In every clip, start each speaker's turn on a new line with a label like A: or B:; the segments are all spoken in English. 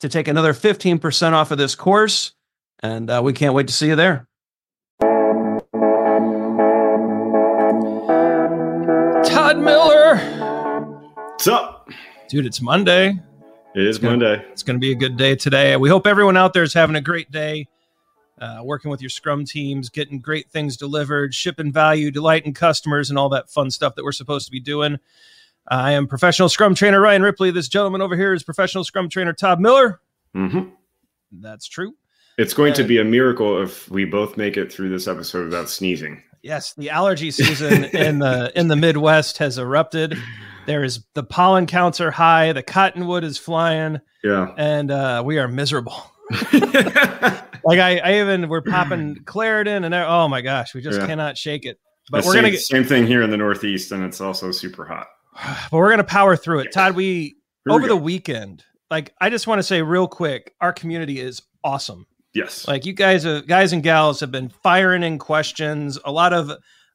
A: to take another 15% off of this course. And uh, we can't wait to see you there. Todd Miller.
B: What's up?
A: Dude, it's Monday.
B: It is
A: it's gonna,
B: Monday.
A: It's going to be a good day today. We hope everyone out there is having a great day, uh, working with your Scrum teams, getting great things delivered, shipping value, delighting customers, and all that fun stuff that we're supposed to be doing. I am professional Scrum trainer Ryan Ripley. This gentleman over here is professional Scrum trainer Todd Miller.
B: Mm-hmm.
A: That's true.
B: It's going and, to be a miracle if we both make it through this episode without sneezing.
A: Yes, the allergy season in the in the Midwest has erupted. There is the pollen counts are high, the cottonwood is flying.
B: Yeah,
A: and uh, we are miserable. like I, I even we're popping Claritin, and oh my gosh, we just yeah. cannot shake it.
B: But the we're same, gonna get same thing here in the Northeast, and it's also super hot.
A: but we're gonna power through it. Todd, we Here over we the weekend, like I just want to say real quick, our community is awesome.
B: Yes.
A: Like you guys, uh, guys and gals have been firing in questions, a lot of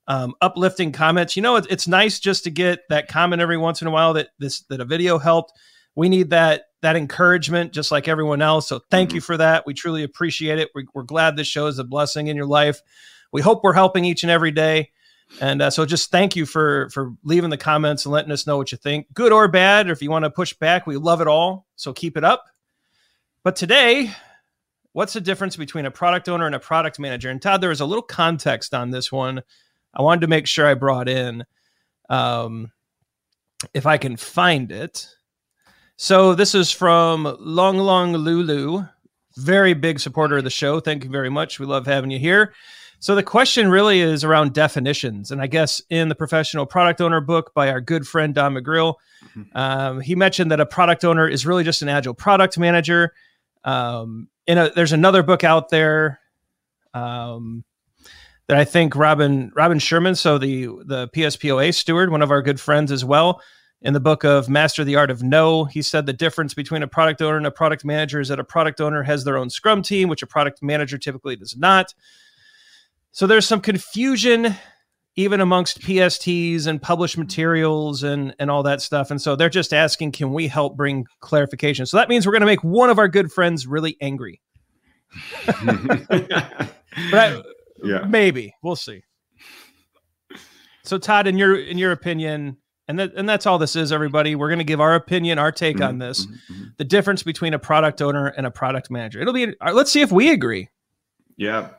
A: um, uplifting comments. You know, it, it's nice just to get that comment every once in a while that this that a video helped. We need that that encouragement, just like everyone else. So thank mm-hmm. you for that. We truly appreciate it. We, we're glad this show is a blessing in your life. We hope we're helping each and every day. And uh, so just thank you for for leaving the comments and letting us know what you think, good or bad. Or if you want to push back, we love it all. So keep it up. But today, what's the difference between a product owner and a product manager? And Todd, there was a little context on this one. I wanted to make sure I brought in, um, if I can find it. So this is from Long Long Lulu, very big supporter of the show. Thank you very much. We love having you here. So the question really is around definitions, and I guess in the professional product owner book by our good friend Don McGreal, mm-hmm. um, he mentioned that a product owner is really just an agile product manager. Um, in a, there's another book out there um, that I think Robin Robin Sherman, so the the PSPOA steward, one of our good friends as well, in the book of Master the Art of No, he said the difference between a product owner and a product manager is that a product owner has their own Scrum team, which a product manager typically does not. So there's some confusion even amongst PSTs and published materials and and all that stuff. And so they're just asking, can we help bring clarification? So that means we're going to make one of our good friends really angry. but I, yeah, maybe we'll see. So Todd, in your in your opinion, and that and that's all this is, everybody. We're going to give our opinion, our take mm-hmm, on this, mm-hmm, mm-hmm. the difference between a product owner and a product manager. It'll be. Let's see if we agree.
B: Yeah.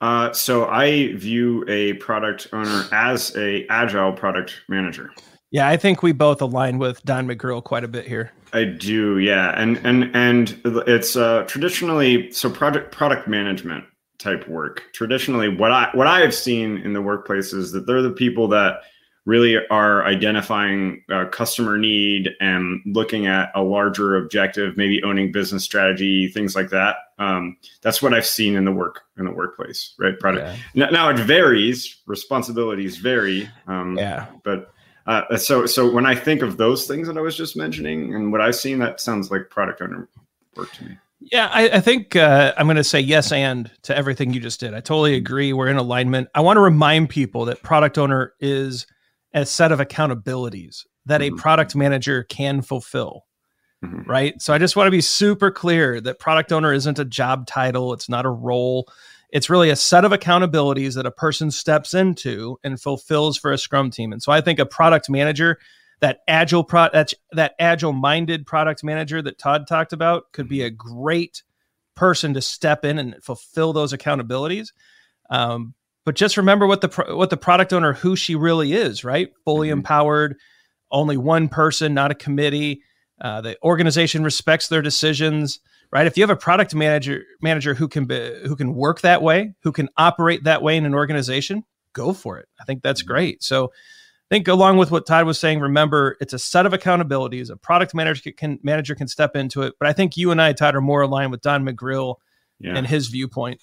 B: Uh, so I view a product owner as a agile product manager.
A: Yeah, I think we both align with Don McGreal quite a bit here.
B: I do, yeah, and and and it's uh, traditionally so project product management type work. Traditionally, what I what I have seen in the workplace is that they're the people that really are identifying uh, customer need and looking at a larger objective, maybe owning business strategy, things like that. Um, that's what I've seen in the work in the workplace, right? Product. Yeah. Now, now, it varies. Responsibilities vary. Um,
A: yeah.
B: But uh, so so when I think of those things that I was just mentioning and what I've seen, that sounds like product owner work to me.
A: Yeah, I, I think uh, I'm going to say yes and to everything you just did. I totally agree. We're in alignment. I want to remind people that product owner is a set of accountabilities that mm-hmm. a product manager can fulfill. Mm-hmm. Right. So I just want to be super clear that product owner isn't a job title, it's not a role. It's really a set of accountabilities that a person steps into and fulfills for a scrum team. And so I think a product manager that agile pro that, that agile minded product manager that Todd talked about could be a great person to step in and fulfill those accountabilities. Um, but just remember what the what the product owner who she really is, right? Fully mm-hmm. empowered, only one person, not a committee. Uh, the organization respects their decisions, right? If you have a product manager manager who can be, who can work that way, who can operate that way in an organization, go for it. I think that's mm-hmm. great. So I think along with what Todd was saying, remember it's a set of accountabilities. A product manager can manager can step into it, but I think you and I, Todd, are more aligned with Don McGreal yeah. and his viewpoint.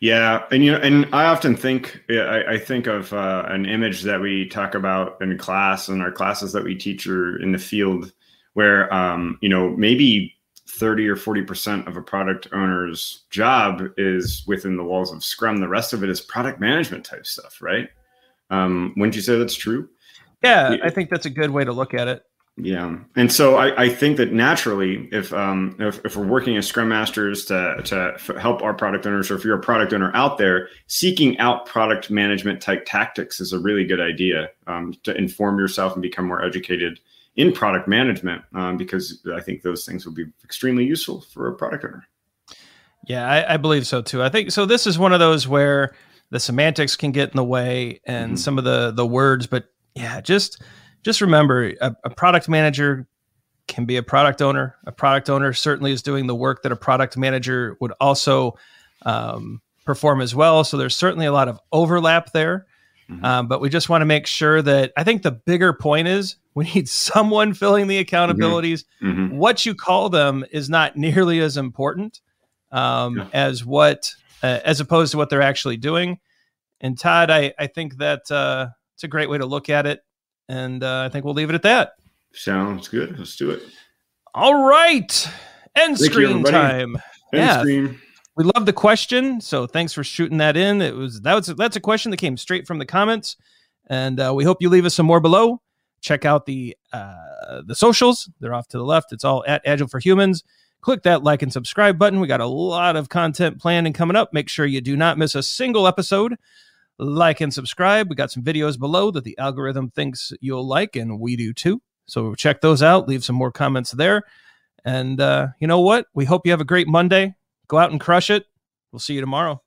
B: Yeah, and you know, and I often think I, I think of uh, an image that we talk about in class and our classes that we teach are in the field, where um, you know maybe thirty or forty percent of a product owner's job is within the walls of Scrum. The rest of it is product management type stuff, right? Um, wouldn't you say that's true?
A: Yeah, I think that's a good way to look at it.
B: Yeah, and so I, I think that naturally, if, um, if if we're working as Scrum Masters to to help our product owners, or if you're a product owner out there, seeking out product management type tactics is a really good idea um, to inform yourself and become more educated in product management, um, because I think those things will be extremely useful for a product owner.
A: Yeah, I, I believe so too. I think so. This is one of those where the semantics can get in the way and mm-hmm. some of the the words but yeah just just remember a, a, product manager can be a product owner a product owner certainly is doing the work that a product manager would also um, perform as well so there's certainly a lot of overlap there mm-hmm. um, but we just want to make sure that i think the bigger point is we need someone filling the accountabilities mm-hmm. mm-hmm. what you call them is not nearly as important um, yeah. as what uh, as opposed to what they're actually doing. And Todd, I, I think that uh, it's a great way to look at it. And uh, I think we'll leave it at that.
B: Sounds good. Let's do it.
A: All right. End Thank screen you, time. End yeah. Screen. We love the question, so thanks for shooting that in. It was that was that's a question that came straight from the comments, and uh, we hope you leave us some more below. Check out the uh, the socials; they're off to the left. It's all at Agile for Humans click that like and subscribe button. We got a lot of content planned and coming up. Make sure you do not miss a single episode. Like and subscribe. We got some videos below that the algorithm thinks you'll like, and we do too. So check those out. Leave some more comments there. And uh, you know what? We hope you have a great Monday. Go out and crush it. We'll see you tomorrow.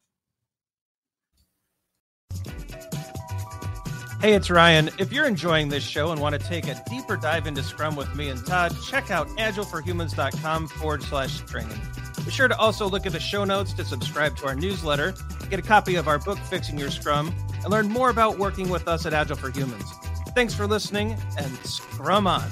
A: Hey, it's Ryan. If you're enjoying this show and want to take a deeper dive into Scrum with me and Todd, check out agileforhumans.com forward slash training. Be sure to also look at the show notes to subscribe to our newsletter, get a copy of our book, Fixing Your Scrum, and learn more about working with us at Agile for Humans. Thanks for listening and Scrum on.